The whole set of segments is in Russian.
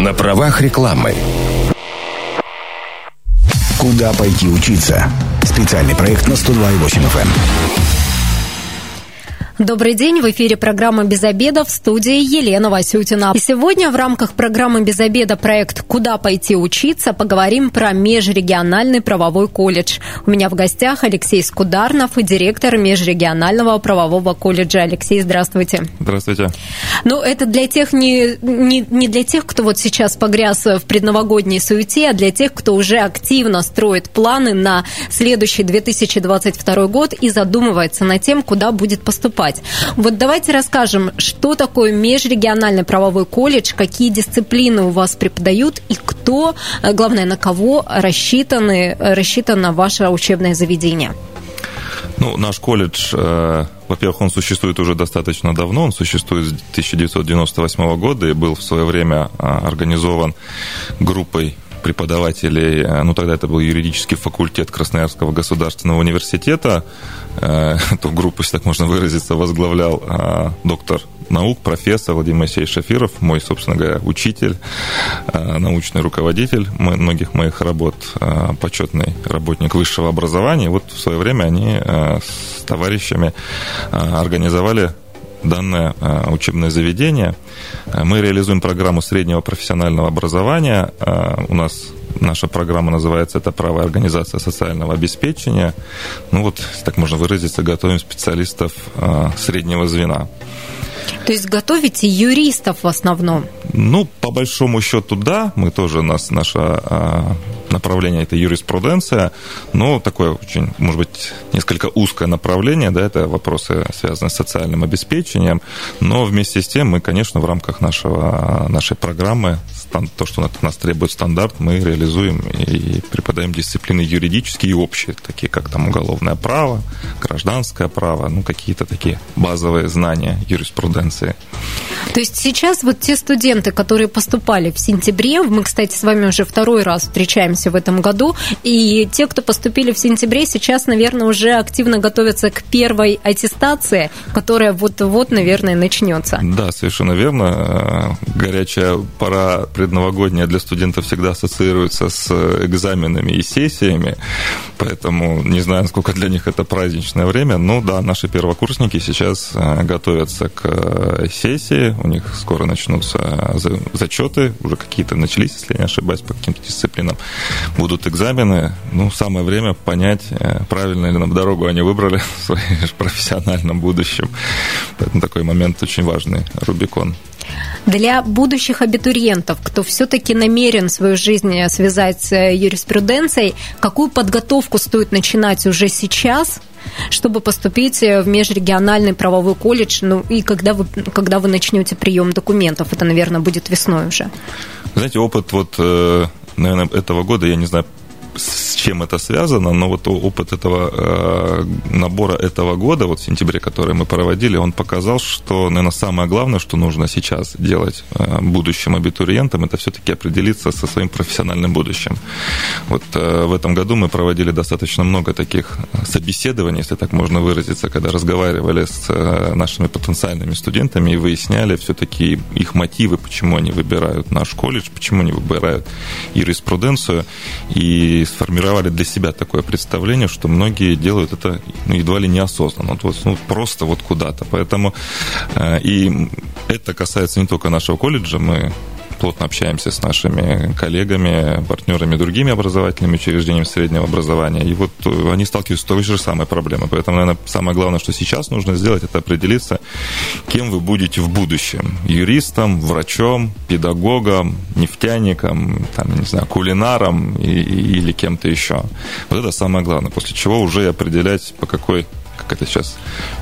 на правах рекламы. Куда пойти учиться? Специальный проект на 102,8 FM. Добрый день, в эфире программа «Без обеда» в студии Елена Васютина. И сегодня в рамках программы «Без обеда» проект «Куда пойти учиться» поговорим про межрегиональный правовой колледж. У меня в гостях Алексей Скударнов, директор межрегионального правового колледжа. Алексей, здравствуйте. Здравствуйте. Ну, это для тех, не, не, не для тех, кто вот сейчас погряз в предновогодней суете, а для тех, кто уже активно строит планы на следующий 2022 год и задумывается над тем, куда будет поступать преподавать. Вот давайте расскажем, что такое межрегиональный правовой колледж, какие дисциплины у вас преподают и кто, э, главное, на кого рассчитаны, рассчитано ваше учебное заведение. Ну, наш колледж, э, во-первых, он существует уже достаточно давно, он существует с 1998 года и был в свое время э, организован группой преподавателей, э, ну тогда это был юридический факультет Красноярского государственного университета, э, эту группу, если так можно выразиться, возглавлял э, доктор наук, профессор Владимир Моисеевич Шафиров, мой, собственно говоря, учитель, научный руководитель многих моих работ, почетный работник высшего образования. вот в свое время они с товарищами организовали данное а, учебное заведение. А, мы реализуем программу среднего профессионального образования. А, у нас наша программа называется «Это право организация социального обеспечения». Ну вот, так можно выразиться, готовим специалистов среднего звена. То есть готовите юристов в основном? Ну, по большому счету, да. Мы тоже, нас, наше а, направление – это юриспруденция, но такое очень, может быть, несколько узкое направление, да, это вопросы, связанные с социальным обеспечением, но вместе с тем мы, конечно, в рамках нашего, нашей программы то, что от нас требует стандарт, мы реализуем и преподаем дисциплины юридические и общие, такие как там уголовное право, гражданское право, ну, какие-то такие базовые знания юриспруденции. То есть сейчас вот те студенты, которые поступали в сентябре, мы, кстати, с вами уже второй раз встречаемся в этом году, и те, кто поступили в сентябре, сейчас, наверное, уже активно готовятся к первой аттестации, которая вот-вот, наверное, начнется. Да, совершенно верно. Горячая пора предновогодняя для студентов всегда ассоциируется с экзаменами и сессиями, поэтому не знаю, насколько для них это праздничное время, но да, наши первокурсники сейчас э, готовятся к э, сессии, у них скоро начнутся зачеты, уже какие-то начались, если не ошибаюсь, по каким-то дисциплинам. Будут экзамены, ну, самое время понять, э, правильно ли нам дорогу они выбрали в своем профессиональном будущем. Поэтому такой момент очень важный, Рубикон. Для будущих абитуриентов, кто все-таки намерен свою жизнь связать с юриспруденцией, какую подготовку стоит начинать уже сейчас, чтобы поступить в межрегиональный правовой колледж, ну и когда вы, когда вы начнете прием документов, это, наверное, будет весной уже. Знаете, опыт вот, э, наверное, этого года, я не знаю, с чем это связано, но вот опыт этого э, набора этого года, вот в сентябре, который мы проводили, он показал, что, наверное, самое главное, что нужно сейчас делать э, будущим абитуриентам, это все-таки определиться со своим профессиональным будущим. Вот э, в этом году мы проводили достаточно много таких собеседований, если так можно выразиться, когда разговаривали с нашими потенциальными студентами и выясняли все-таки их мотивы, почему они выбирают наш колледж, почему они выбирают юриспруденцию, и сформировали для себя такое представление, что многие делают это ну, едва ли неосознанно, вот, ну, просто вот куда-то. Поэтому э, и это касается не только нашего колледжа, мы плотно общаемся с нашими коллегами, партнерами, другими образовательными учреждениями среднего образования. И вот э, они сталкиваются с той же самой проблемой. Поэтому, наверное, самое главное, что сейчас нужно сделать, это определиться, кем вы будете в будущем. Юристом, врачом, педагогом, нефтяником, там, не знаю, кулинаром и, или кем-то еще. Вот это самое главное. После чего уже определять, по какой как это сейчас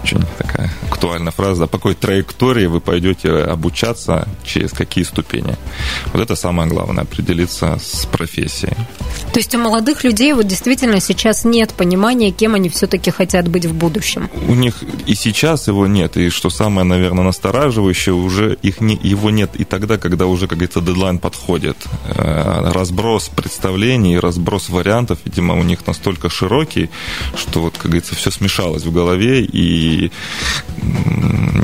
очень такая актуальная фраза, по какой траектории вы пойдете обучаться, через какие ступени. Вот это самое главное, определиться с профессией. То есть у молодых людей вот действительно сейчас нет понимания, кем они все-таки хотят быть в будущем? У них и сейчас его нет, и что самое, наверное, настораживающее, уже их не, его нет и тогда, когда уже, как говорится, дедлайн подходит. Э, разброс представлений, разброс вариантов, видимо, у них настолько широкий, что вот, как говорится, все смешалось в голове, и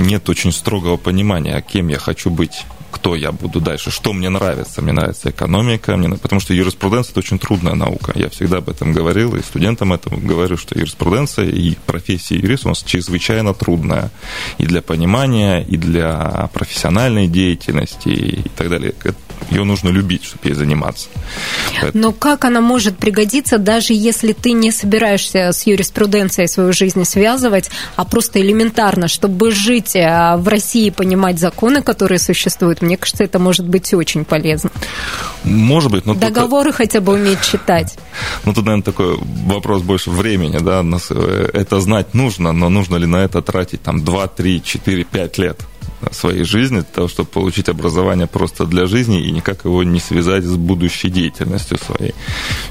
нет очень строгого понимания, кем я хочу быть кто я буду дальше, что мне нравится. Мне нравится экономика, мне, потому что юриспруденция – это очень трудная наука. Я всегда об этом говорил, и студентам это говорю, что юриспруденция и профессия юриста у нас чрезвычайно трудная и для понимания, и для профессиональной деятельности, и так далее. Ее нужно любить, чтобы ей заниматься. Но как она может пригодиться, даже если ты не собираешься с юриспруденцией свою жизнь связывать, а просто элементарно, чтобы жить э, в России понимать законы, которые существуют? Мне кажется, это может быть очень полезно. Может быть, но Договоры только... хотя бы уметь читать. Ну, тут, наверное, такой вопрос больше времени, да, э, это знать нужно, но нужно ли на это тратить там 2, 3, 4, 5 лет? Своей жизни, для того, чтобы получить образование просто для жизни и никак его не связать с будущей деятельностью своей.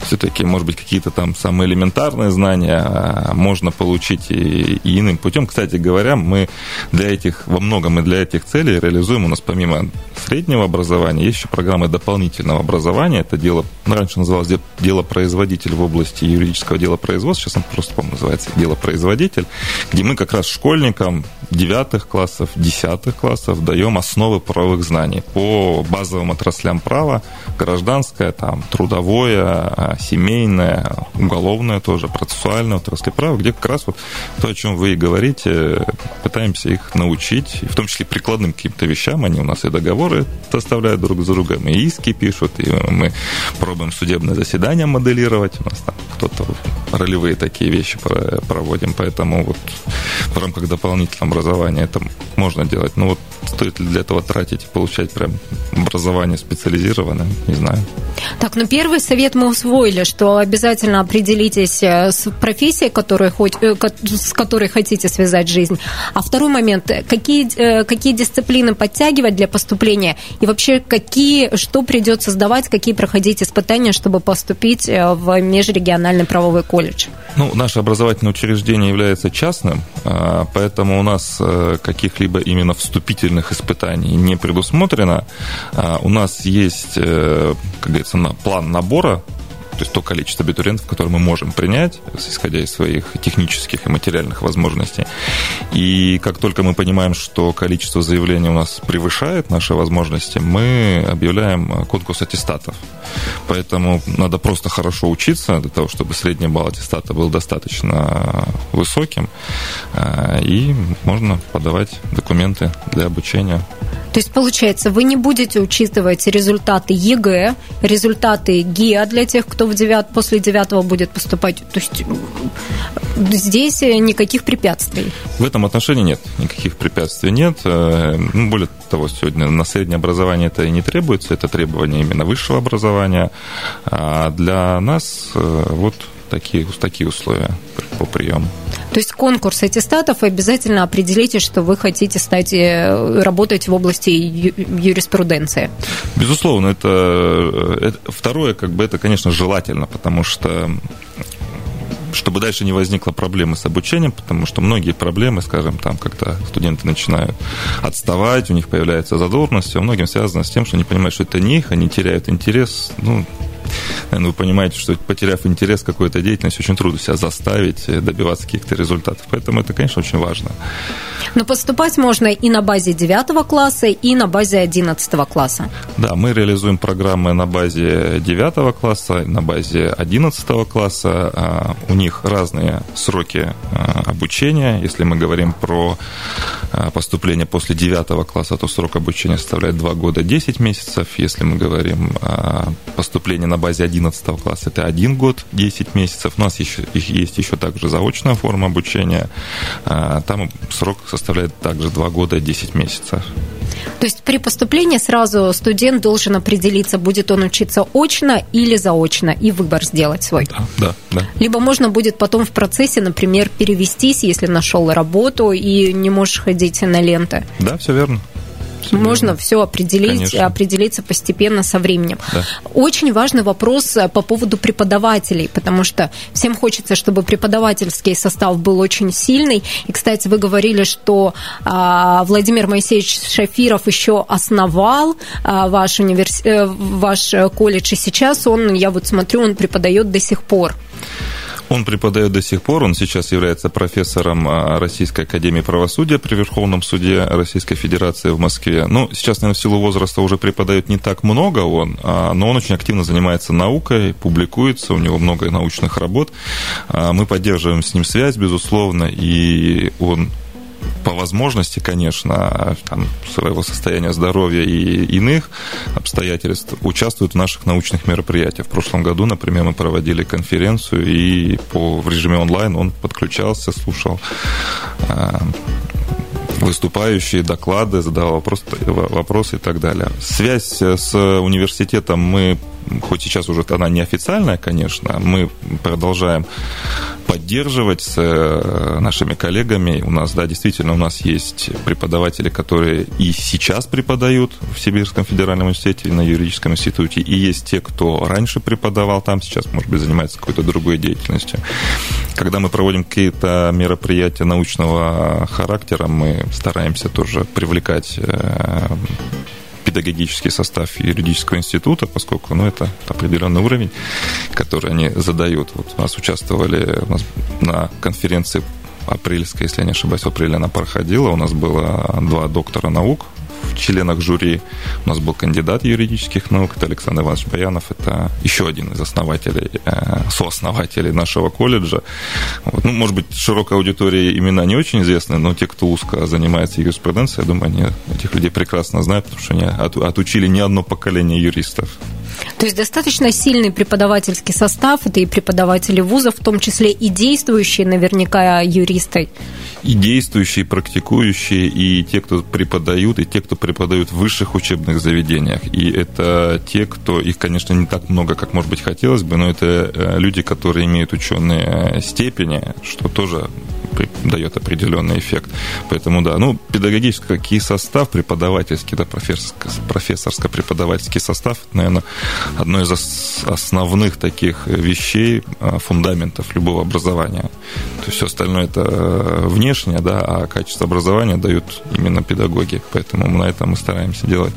Все-таки, может быть, какие-то там самые элементарные знания а, можно получить и, и иным путем. Кстати говоря, мы для этих, во многом и для этих целей реализуем у нас помимо среднего образования, есть еще программы дополнительного образования. Это дело, ну, раньше называлось дело производитель в области юридического дела производства, сейчас он просто, по-моему, называется дело производитель, где мы как раз школьникам девятых классов, десятых классов даем основы правовых знаний. По базовым отраслям права, гражданское, там, трудовое, а, семейное, уголовное тоже, процессуальное отрасли права, где как раз вот то, о чем вы и говорите, пытаемся их научить, в том числе прикладным каким-то вещам, они у нас и договоры составляют друг с другом, и иски пишут, и мы пробуем судебное заседание моделировать, у нас там кто-то ролевые такие вещи проводим, поэтому вот в рамках дополнительного образования это можно делать. Но вот стоит ли для этого тратить, получать прям образование специализированное, не знаю. Так, ну первый совет мы усвоили, что обязательно определитесь э, с профессией, которой, хоть, э, с которой хотите связать жизнь. А второй момент, какие, э, какие дисциплины подтягивать для поступления и вообще какие, что придется сдавать, какие проходить испытания, чтобы поступить в межрегиональный правовой колледж? Ну, наше образовательное учреждение является частным, а, поэтому у нас каких-либо именно вступительных испытаний не предусмотрено. А, у нас есть, как говорится, план набора то есть то количество абитуриентов, которое мы можем принять, исходя из своих технических и материальных возможностей. И как только мы понимаем, что количество заявлений у нас превышает наши возможности, мы объявляем конкурс аттестатов. Поэтому надо просто хорошо учиться для того, чтобы средний балл аттестата был достаточно высоким, а, и можно подавать документы для обучения то есть, получается, вы не будете учитывать результаты ЕГЭ, результаты ГИА для тех, кто в 9, после 9 будет поступать. То есть, здесь никаких препятствий. В этом отношении нет, никаких препятствий нет. Э, ну, более того, сегодня на среднее образование это и не требуется, это требование именно высшего образования. А для нас э, вот такие, такие условия по приему. То есть конкурс аттестатов обязательно определите, что вы хотите стать, э, работать в области юриспруденции. Безусловно, это, это второе, как бы это, конечно, желательно, потому что чтобы дальше не возникло проблемы с обучением, потому что многие проблемы, скажем, там, когда студенты начинают отставать, у них появляется задорность, все многим связано с тем, что они понимают, что это не их, они теряют интерес, ну, вы понимаете, что потеряв интерес к какой-то деятельности, очень трудно себя заставить э, добиваться каких-то результатов. Поэтому это, конечно, очень важно. Но поступать можно и на базе 9 класса, и на базе 11 класса. Да, мы реализуем программы на базе 9 класса, на базе 11 класса. А, у них разные сроки а, обучения. Если мы говорим про поступление после 9 класса, то срок обучения составляет 2 года 10 месяцев. Если мы говорим о поступлении на базе 11 класса, это 1 год 10 месяцев. У нас еще, есть еще также заочная форма обучения. Там срок составляет также 2 года 10 месяцев. То есть при поступлении сразу студент должен определиться, будет он учиться очно или заочно, и выбор сделать свой. Да, да, да. Либо можно будет потом в процессе, например, перевестись, если нашел работу и не можешь ходить на ленты. Да, все верно. Можно все определить, Конечно. определиться постепенно со временем. Да. Очень важный вопрос э, по поводу преподавателей, потому что всем хочется, чтобы преподавательский состав был очень сильный. И, кстати, вы говорили, что а, Владимир Моисеевич Шафиров еще основал а, ваш, универс... Э, ваш колледж, и сейчас он, я вот смотрю, он преподает до сих пор. Он преподает до сих пор, он сейчас является профессором а, Российской Академии Правосудия при Верховном суде Российской Федерации в Москве. Ну, сейчас, наверное, в силу возраста уже преподает не так много он, а, но он очень активно занимается наукой, публикуется, у него много научных работ. А, мы поддерживаем с ним связь, безусловно, и он по возможности, конечно, там, своего состояния здоровья и иных обстоятельств участвуют в наших научных мероприятиях. В прошлом году, например, мы проводили конференцию, и по, в режиме онлайн он подключался, слушал а, выступающие, доклады, задавал вопросы, вопросы и так далее. Связь с университетом мы хоть сейчас уже она неофициальная, конечно, мы продолжаем поддерживать с э, нашими коллегами. У нас, да, действительно, у нас есть преподаватели, которые и сейчас преподают в Сибирском федеральном университете, на юридическом институте, и есть те, кто раньше преподавал там, сейчас, может быть, занимается какой-то другой деятельностью. Когда мы проводим какие-то мероприятия научного характера, мы стараемся тоже привлекать э, педагогический состав юридического института, поскольку ну, это определенный уровень, который они задают. Вот у нас участвовали у нас на конференции апрельская, если я не ошибаюсь, в апреле она проходила. У нас было два доктора наук в членах жюри. У нас был кандидат юридических наук, это Александр Иванович Баянов, это еще один из основателей, э, сооснователей нашего колледжа. Вот. Ну, может быть, широкой аудитории имена не очень известны, но те, кто узко занимается юриспруденцией, я думаю, они этих людей прекрасно знают, потому что они отучили не одно поколение юристов. То есть достаточно сильный преподавательский состав, это и преподаватели вузов, в том числе и действующие наверняка юристы. И действующие, и практикующие, и те, кто преподают, и те, кто преподают в высших учебных заведениях. И это те, кто, их, конечно, не так много, как, может быть, хотелось бы, но это э, люди, которые имеют ученые степени, что тоже дает определенный эффект. Поэтому, да, ну, педагогический состав, преподавательский, да, профессорско-преподавательский состав, наверное, одно из основных таких вещей, а, фундаментов любого образования. Все остальное это э, внешнее, да, а качество образования дают именно педагоги. Поэтому мы на этом мы стараемся делать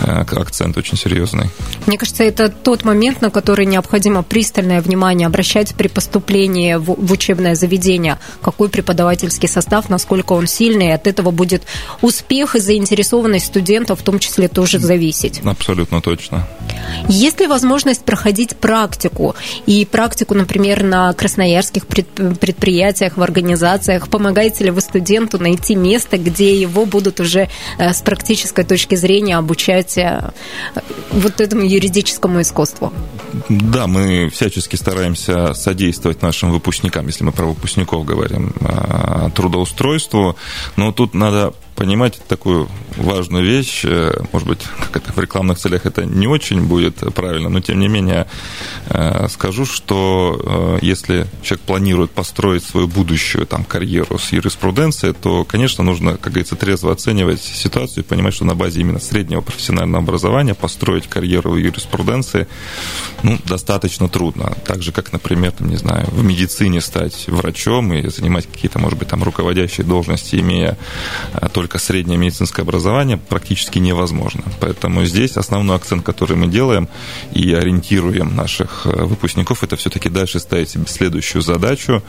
э, акцент очень серьезный. Мне кажется, это тот момент, на который необходимо пристальное внимание обращать при поступлении в, в учебное заведение. Какой преподавательский состав, насколько он сильный, и от этого будет успех и заинтересованность студентов в том числе тоже зависеть. Абсолютно точно. Есть ли возможность проходить практику? И практику, например, на красноярских предприятиях, в организациях? Помогаете ли вы студенту найти место, где его будут уже э, с практической точки зрения обучать э, вот этому юридическому искусству? Да, мы всячески стараемся содействовать нашим выпускникам, если мы про выпускников говорим, э, трудоустройству. Но тут надо понимать такую важную вещь, э, может быть, как это в рекламных целях это не очень будет правильно, но тем не менее э, скажу, что э, если человек планирует построить свою будущую там, карьеру с юриспруденцией, то, конечно, нужно, как говорится, трезво оценивать ситуацию и понимать, что на базе именно среднего профессионального образования построить карьеру в юриспруденции ну, достаточно трудно. Так же, как, например, там, не знаю, в медицине стать врачом и занимать какие-то, может быть, там руководящие должности, имея то только среднее медицинское образование практически невозможно. Поэтому здесь основной акцент, который мы делаем и ориентируем наших э, выпускников, это все-таки дальше ставить себе следующую задачу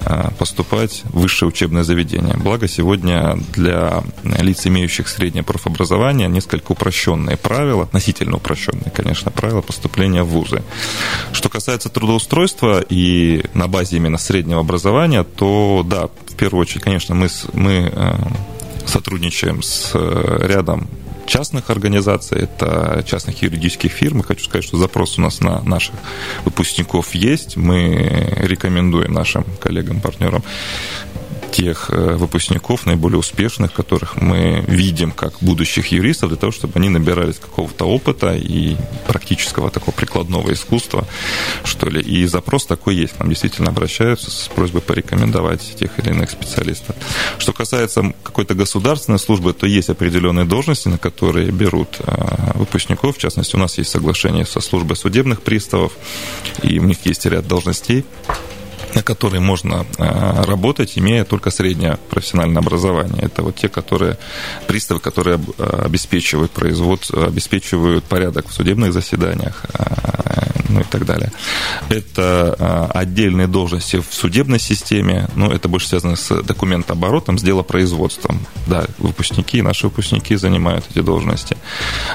э, поступать в высшее учебное заведение. Благо сегодня для лиц, имеющих среднее профобразование, несколько упрощенные правила, относительно упрощенные, конечно, правила поступления в вузы. Что касается трудоустройства и на базе именно среднего образования, то да, в первую очередь, конечно, мы, мы э, сотрудничаем с э, рядом частных организаций, это частных юридических фирм. И хочу сказать, что запрос у нас на наших выпускников есть. Мы рекомендуем нашим коллегам, партнерам тех э, выпускников, наиболее успешных, которых мы видим как будущих юристов, для того, чтобы они набирались какого-то опыта и практического такого прикладного искусства, что ли. И запрос такой есть. К нам действительно обращаются с просьбой порекомендовать тех или иных специалистов. Что касается какой-то государственной службы, то есть определенные должности, на которые берут э, выпускников. В частности, у нас есть соглашение со службой судебных приставов, и у них есть ряд должностей, на которые можно э, работать, имея только среднее профессиональное образование. Это вот те, которые приставы, которые э, обеспечивают производство, обеспечивают порядок в судебных заседаниях, э, ну и так далее. Это отдельные должности в судебной системе, ну, это больше связано с документооборотом, с делопроизводством. Да, выпускники, наши выпускники занимают эти должности.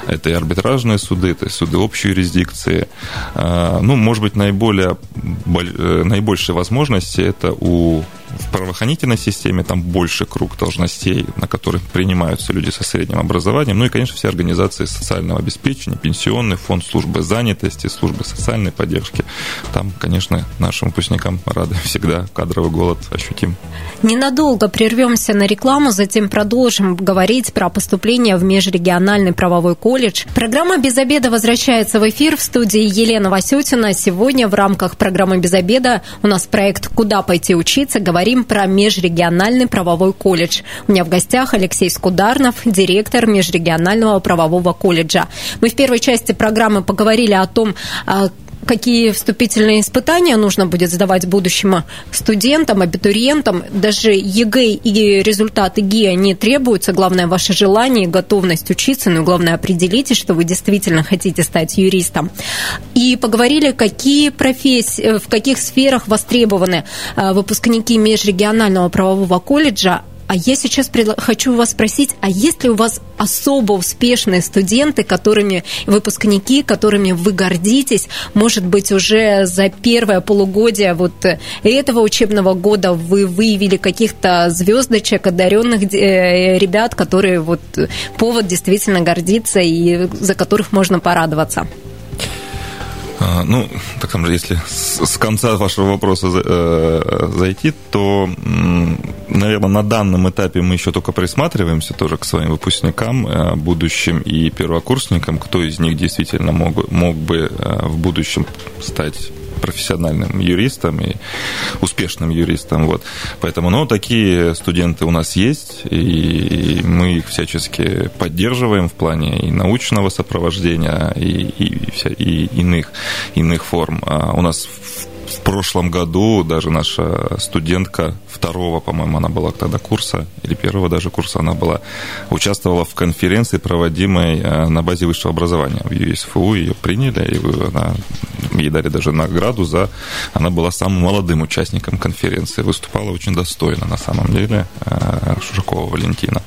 Это и арбитражные суды, это и суды общей юрисдикции. Ну, может быть, наиболее, э, наибольшие возможности это у в правоохранительной системе там больше круг должностей, на которых принимаются люди со средним образованием. Ну и, конечно, все организации социального обеспечения, пенсионный фонд, службы занятости, службы социальной поддержки. Там, конечно, нашим выпускникам рады всегда. Кадровый голод ощутим. Ненадолго прервемся на рекламу, затем продолжим говорить про поступление в межрегиональный правовой колледж. Программа «Без обеда» возвращается в эфир в студии Елена Васютина. Сегодня в рамках программы «Без обеда» у нас проект «Куда пойти учиться?» Говорим про межрегиональный правовой колледж. У меня в гостях Алексей Скударнов, директор межрегионального правового колледжа. Мы в первой части программы поговорили о том, а, какие вступительные испытания нужно будет сдавать будущим студентам, абитуриентам. Даже ЕГЭ и результаты ГИА не требуются. Главное, ваше желание и готовность учиться. Ну и главное, определитесь, что вы действительно хотите стать юристом. И поговорили, какие профессии, в каких сферах востребованы э, выпускники межрегионального правового колледжа, а я сейчас хочу вас спросить, а есть ли у вас особо успешные студенты, которыми выпускники, которыми вы гордитесь, может быть, уже за первое полугодие вот этого учебного года вы выявили каких-то звездочек, одаренных э, ребят, которые вот повод действительно гордиться и за которых можно порадоваться? А, ну, так там же, если с конца вашего вопроса э, зайти, то, наверное, на данном этапе мы еще только присматриваемся тоже к своим выпускникам, э, будущим и первокурсникам, кто из них действительно мог, мог бы э, в будущем стать профессиональным юристом и успешным юристом. Вот. Поэтому, ну, такие студенты у нас есть, и мы их всячески поддерживаем в плане и научного сопровождения, и, и, вся, и иных, иных форм. А у нас в прошлом году даже наша студентка второго, по-моему, она была тогда курса, или первого даже курса она была, участвовала в конференции, проводимой э, на базе высшего образования в ЮСФУ, ее приняли, и она, ей дали даже награду за... Она была самым молодым участником конференции, выступала очень достойно, на самом деле, э, Шушакова Валентина.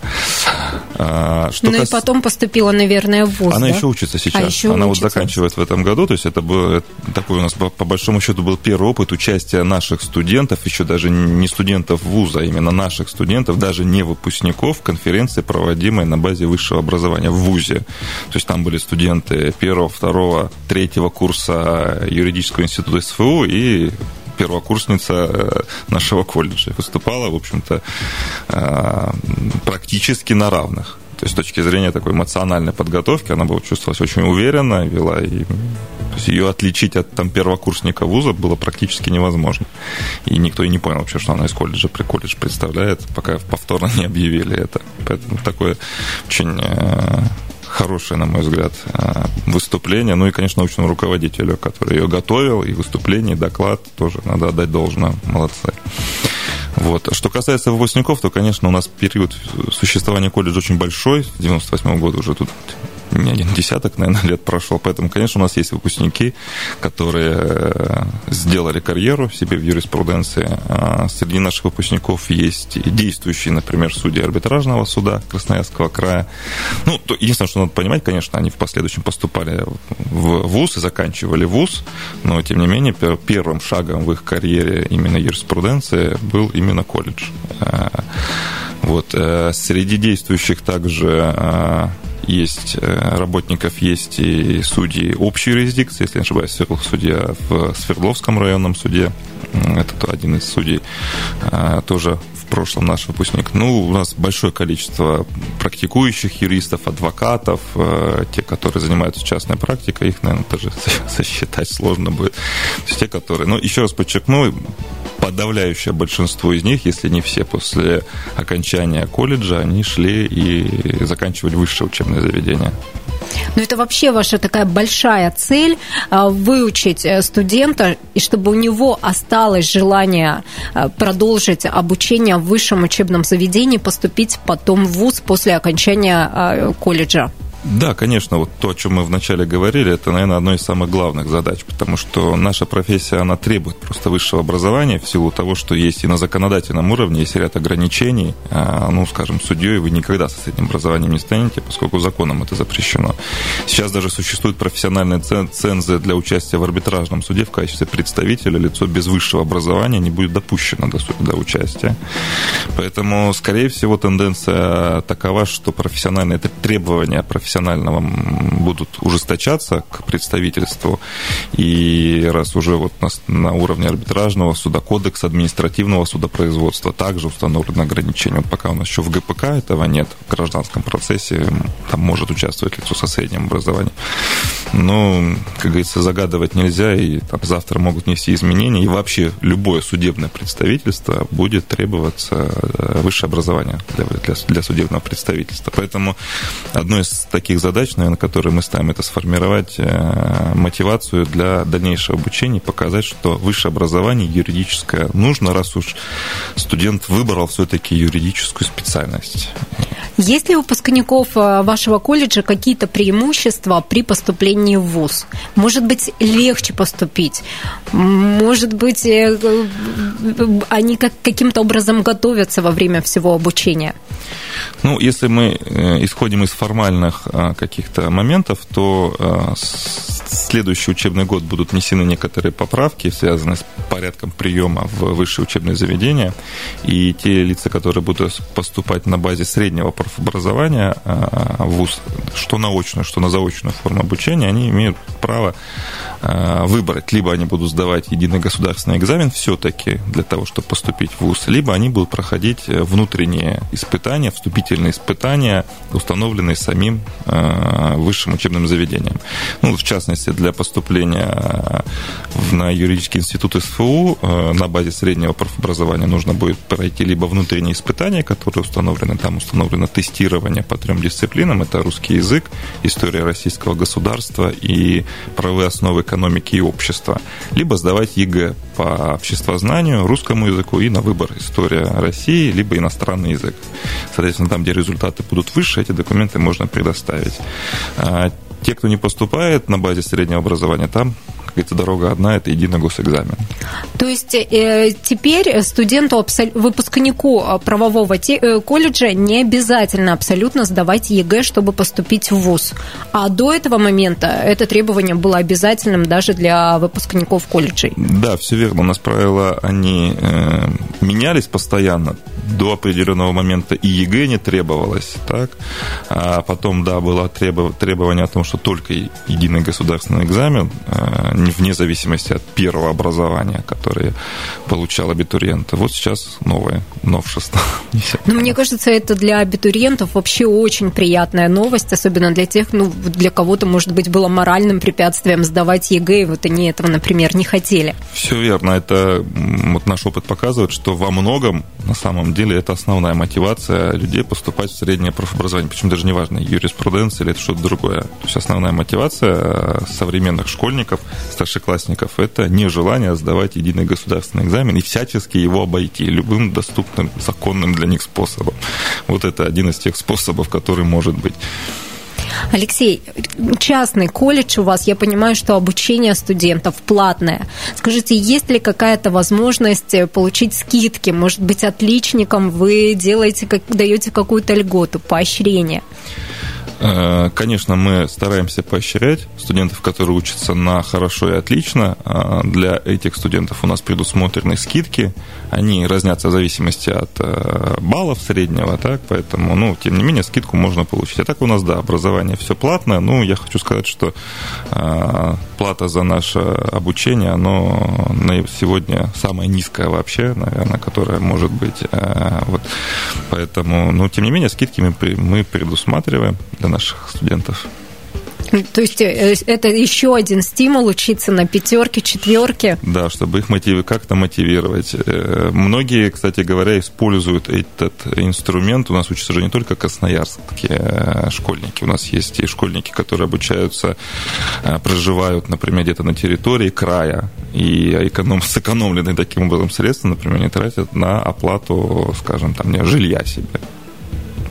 А, что ну кас... и потом поступила, наверное, в ВУЗ, Она да? еще учится сейчас. А еще она учится. вот заканчивает в этом году, то есть это был такой у нас, по большому счету, был первый опыт участия наших студентов, еще даже не студентов вуза, именно наших студентов, даже не выпускников, конференции, проводимой на базе высшего образования в вузе. То есть там были студенты первого, второго, третьего курса юридического института СФУ и первокурсница э, нашего колледжа. Выступала, в общем-то, э, практически на равных. То есть с точки зрения такой эмоциональной подготовки она была чувствовалась очень уверенно, вела и то есть ее отличить от там, первокурсника вуза было практически невозможно. И никто и не понял вообще, что она из колледжа при колледж представляет, пока повторно не объявили это. Поэтому такое очень э, хорошее, на мой взгляд, э, выступление. Ну и, конечно, научному руководителю, который ее готовил, и выступление, и доклад тоже надо отдать должное. Молодцы. Вот. Что касается выпускников, то, конечно, у нас период существования колледжа очень большой. С 98 года уже тут не один десяток, наверное, лет прошел. Поэтому, конечно, у нас есть выпускники, которые э, сделали карьеру себе в юриспруденции. А среди наших выпускников есть действующие, например, судьи арбитражного суда Красноярского края. Ну, то, единственное, что надо понимать, конечно, они в последующем поступали в ВУЗ и заканчивали ВУЗ, но, тем не менее, первым шагом в их карьере именно юриспруденции был именно колледж. Э, вот. Э, среди действующих также есть э, работников, есть и судьи общей юрисдикции, если не ошибаюсь, судья в Свердловском районном суде, это один из судей, а, тоже в прошлом наш выпускник. Ну, у нас большое количество практикующих юристов, адвокатов, э, те, которые занимаются частной практикой, их, наверное, тоже сосчитать сложно будет. То есть те, которые... Ну, еще раз подчеркну, подавляющее большинство из них, если не все, после окончания колледжа, они шли и заканчивали высшее учебное заведение. Но это вообще ваша такая большая цель а, выучить э, студента, и чтобы у него осталось желание э, продолжить обучение в высшем учебном заведении, поступить потом в ВУЗ после окончания а, колледжа. Да, конечно, вот то, о чем мы вначале говорили, это, наверное, одно из самых главных задач, потому что наша профессия, она требует просто высшего образования в силу того, что есть и на законодательном уровне есть ряд ограничений. А, ну, скажем, судьей вы никогда со средним образованием не станете, поскольку законом это запрещено. Сейчас даже существуют профессиональные цензы для участия в арбитражном суде в качестве представителя. Лицо без высшего образования не будет допущено до, до участия. Поэтому, скорее всего, тенденция такова, что профессиональные требования профессиональные профессионального будут ужесточаться к представительству. И раз уже вот на, на уровне арбитражного суда, кодекс административного судопроизводства также установлено ограничение. Вот пока у нас еще в ГПК этого нет, в гражданском процессе там может участвовать лицо со средним образованием. Но, как говорится, загадывать нельзя, и там завтра могут нести изменения, и вообще любое судебное представительство будет требоваться э, высшее образование для, для, для судебного представительства. Поэтому одно из таких таких задач, наверное, которые мы ставим, это сформировать э, мотивацию для дальнейшего обучения, показать, что высшее образование юридическое нужно, раз уж студент выбрал все-таки юридическую специальность. Есть ли у выпускников э, вашего колледжа какие-то преимущества при поступлении в ВУЗ? Может быть, легче поступить? Может быть, э, они как, каким-то образом готовятся во время всего обучения? Ну, если мы исходим из формальных а, каких-то моментов, то а, следующий учебный год будут внесены некоторые поправки, связанные с порядком приема в высшее учебное заведение. И те лица, которые будут поступать на базе среднего профобразования а, в ВУЗ, что на очную, что на заочную форму обучения, они имеют право выбрать. Либо они будут сдавать единый государственный экзамен все-таки для того, чтобы поступить в ВУЗ, либо они будут проходить внутренние испытания, вступительные испытания, установленные самим Э, высшим учебным заведениям. Ну, в частности, для поступления на юридический институт СФУ э, на базе среднего профобразования нужно будет пройти либо внутренние испытания, которые установлены, там установлено тестирование по трем дисциплинам, это русский язык, история российского государства и правовые основы экономики и общества, либо сдавать ЕГЭ по обществознанию, русскому языку и на выбор история России, либо иностранный язык. Соответственно, там, где результаты будут выше, эти документы можно предоставить. Те, кто не поступает на базе среднего образования, там говорится, дорога одна – это единый госэкзамен. То есть э, теперь студенту, выпускнику э, правового э, колледжа не обязательно абсолютно сдавать ЕГЭ, чтобы поступить в ВУЗ. А до этого момента это требование было обязательным даже для выпускников колледжей. Да, все верно. У нас правила, они э, менялись постоянно. До определенного момента и ЕГЭ не требовалось, так? А потом, да, было требование о том, что только единый государственный экзамен, вне зависимости от первого образования, которое получал абитуриент. Вот сейчас новое новшество. Ну, мне кажется, это для абитуриентов вообще очень приятная новость, особенно для тех, ну, для кого-то, может быть, было моральным препятствием сдавать ЕГЭ, и вот они этого, например, не хотели. Все верно. Это вот наш опыт показывает, что во многом, на самом деле, это основная мотивация людей поступать в среднее профобразование. Причем даже неважно, юриспруденция или это что-то другое. То есть основная мотивация современных школьников старшеклассников, это нежелание сдавать единый государственный экзамен и всячески его обойти любым доступным, законным для них способом. Вот это один из тех способов, который может быть. Алексей, частный колледж у вас, я понимаю, что обучение студентов платное. Скажите, есть ли какая-то возможность получить скидки? Может быть, отличникам вы делаете, даете какую-то льготу, поощрение? Э, конечно, мы стараемся поощрять студентов, которые учатся на хорошо и отлично. Э, для этих студентов у нас предусмотрены скидки. Они разнятся в зависимости от э, баллов среднего, так, поэтому, ну, тем не менее, скидку можно получить. А так у нас, да, образование все платное. Ну, я хочу сказать, что плата за наше обучение, оно на сегодня самая низкая вообще, наверное, которая может быть. Вот. Поэтому, ну, тем не менее, скидки мы, предусматриваем для наших студентов. То есть э, это еще один стимул учиться на пятерке, четверке. Да, чтобы их мотиви... как-то мотивировать. Э, многие, кстати говоря, используют этот инструмент. У нас учатся же не только красноярские э, школьники. У нас есть и школьники, которые обучаются, проживают, например, где-то на территории края. И эконом... сэкономленные таким образом средства, например, не тратят на оплату, скажем, там, не, жилья себе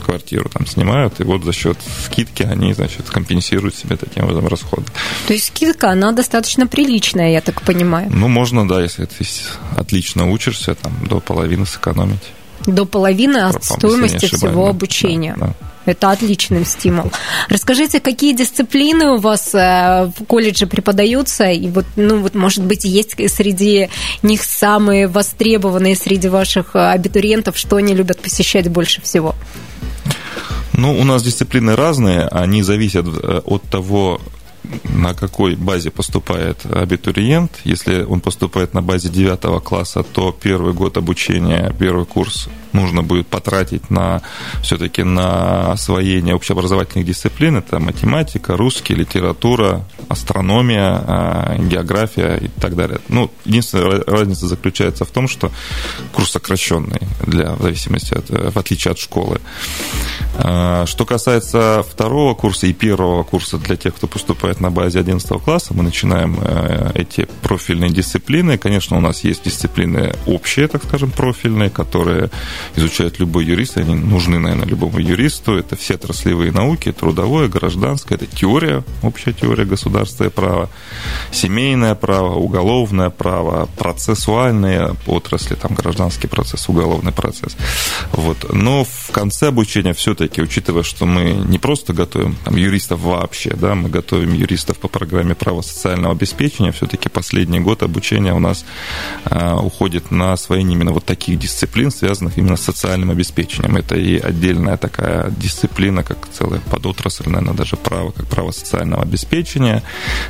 квартиру там снимают, и вот за счет скидки они, значит, компенсируют себе таким образом расходы. То есть скидка, она достаточно приличная, я так понимаю. Ну, можно, да, если ты отлично учишься, там, до половины сэкономить. До половины от стоимости всего обучения. Да, да. Это отличный стимул. Расскажите, какие дисциплины у вас э, в колледже преподаются? И вот, ну, вот, может быть, есть среди них самые востребованные среди ваших э, абитуриентов, что они любят посещать больше всего? Ну, у нас дисциплины разные, они зависят э, от того, на какой базе поступает абитуриент. Если он поступает на базе 9 класса, то первый год обучения, первый курс нужно будет потратить на все-таки на освоение общеобразовательных дисциплин. Это математика, русский, литература, астрономия, а, география и так далее. Ну, единственная разница заключается в том, что курс сокращенный для, в зависимости от, в отличие от школы. А, что касается второго курса и первого курса для тех, кто поступает на базе 11 класса, мы начинаем э, эти профильные дисциплины. Конечно, у нас есть дисциплины общие, так скажем, профильные, которые изучает любой юрист, они нужны, наверное, любому юристу. Это все отраслевые науки, трудовое, гражданское, это теория, общая теория государства и права, семейное право, уголовное право, процессуальные отрасли, там гражданский процесс, уголовный процесс. Вот. Но в конце обучения все-таки, учитывая, что мы не просто готовим там, юристов вообще, да, мы готовим юристов по программе права социального обеспечения, все-таки последний год обучения у нас а, уходит на освоение именно вот таких дисциплин, связанных именно с социальным обеспечением. Это и отдельная такая дисциплина, как целая подотрасль, наверное, даже право, как право социального обеспечения.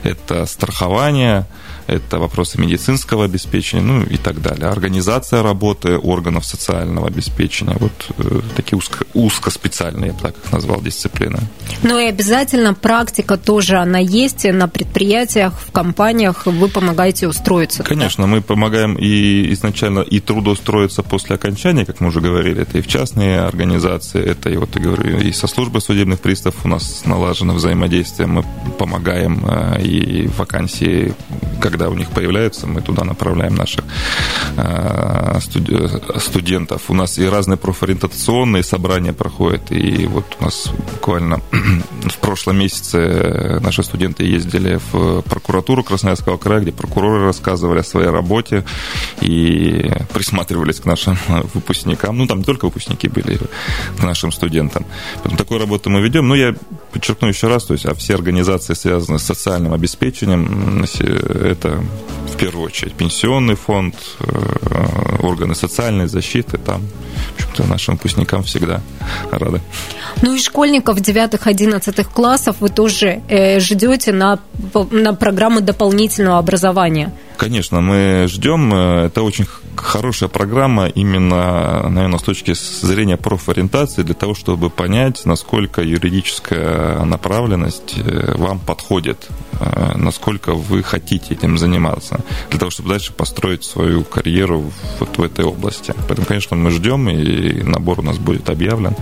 Это страхование, это вопросы медицинского обеспечения, ну и так далее. Организация работы органов социального обеспечения. Вот э, такие узко, узкоспециальные, я бы так их назвал, дисциплины. Ну и обязательно практика тоже, она есть на предприятиях, в компаниях, вы помогаете устроиться. Конечно, мы помогаем и изначально и трудоустроиться после окончания, как мы уже говорили, это и в частные организации, это и вот, я говорю, и со службой судебных приставов у нас налажено взаимодействие, мы помогаем э, и вакансии, когда у них появляются, мы туда направляем наших э, студентов. У нас и разные профориентационные собрания проходят, и вот у нас буквально в прошлом месяце наши студенты ездили в прокуратуру Красноярского края, где прокуроры рассказывали о своей работе и присматривались к нашим выпускникам, ну там не только выпускники были, к нашим студентам. Поэтому такую работу мы ведем. Но я подчеркну еще раз, то есть а все организации, связанные с социальным обеспечением, это в первую очередь пенсионный фонд, э, органы социальной защиты, там, в общем-то, нашим выпускникам всегда рады. Ну и школьников 9-11 классов вы тоже э, ждете на, на программы дополнительного образования? Конечно, мы ждем. Это очень хорошая программа именно, наверное, с точки зрения профориентации для того, чтобы понять, насколько юридическая направленность э, вам подходит, э, насколько вы хотите этим заниматься, для того, чтобы дальше построить свою карьеру вот в этой области. Поэтому, конечно, мы ждем, и набор у нас будет объявлен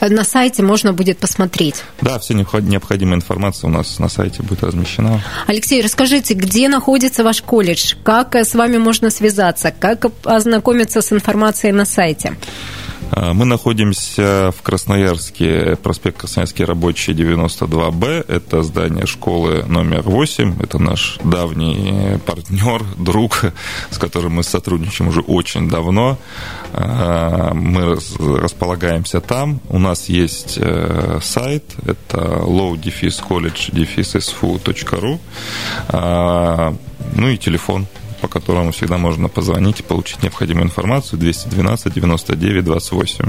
на сайте можно будет посмотреть. Да, вся необходимая информация у нас на сайте будет размещена. Алексей, расскажите, где находится ваш колледж? Как с вами можно связаться? Как ознакомиться с информацией на сайте? А, мы находимся в Красноярске, проспект Красноярский рабочий, 92Б. Это здание школы номер 8. Это наш давний партнер, друг, с которым мы сотрудничаем уже очень давно. А, мы располагаемся там. У нас есть э, сайт. Это low-college-sfu.ru. А, ну и телефон по которому всегда можно позвонить и получить необходимую информацию 212 99 28.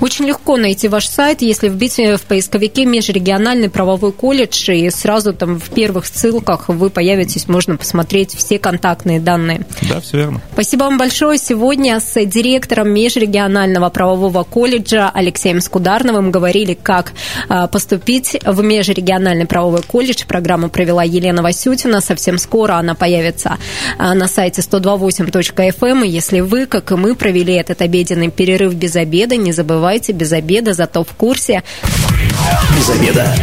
Очень легко найти ваш сайт, если вбить в поисковике межрегиональный правовой колледж, и сразу там в первых ссылках вы появитесь, можно посмотреть все контактные данные. Да, все верно. Спасибо вам большое. Сегодня с директором межрегионального правового колледжа Алексеем Скударновым говорили, как а, поступить в межрегиональный правовой колледж. Программу провела Елена Васютина. Совсем скоро она появится а, на сайте 128.fm. Эм. И если вы, как и мы, провели этот обеденный перерыв без обеда, не забывайте, без обеда, зато в курсе. Без обеда.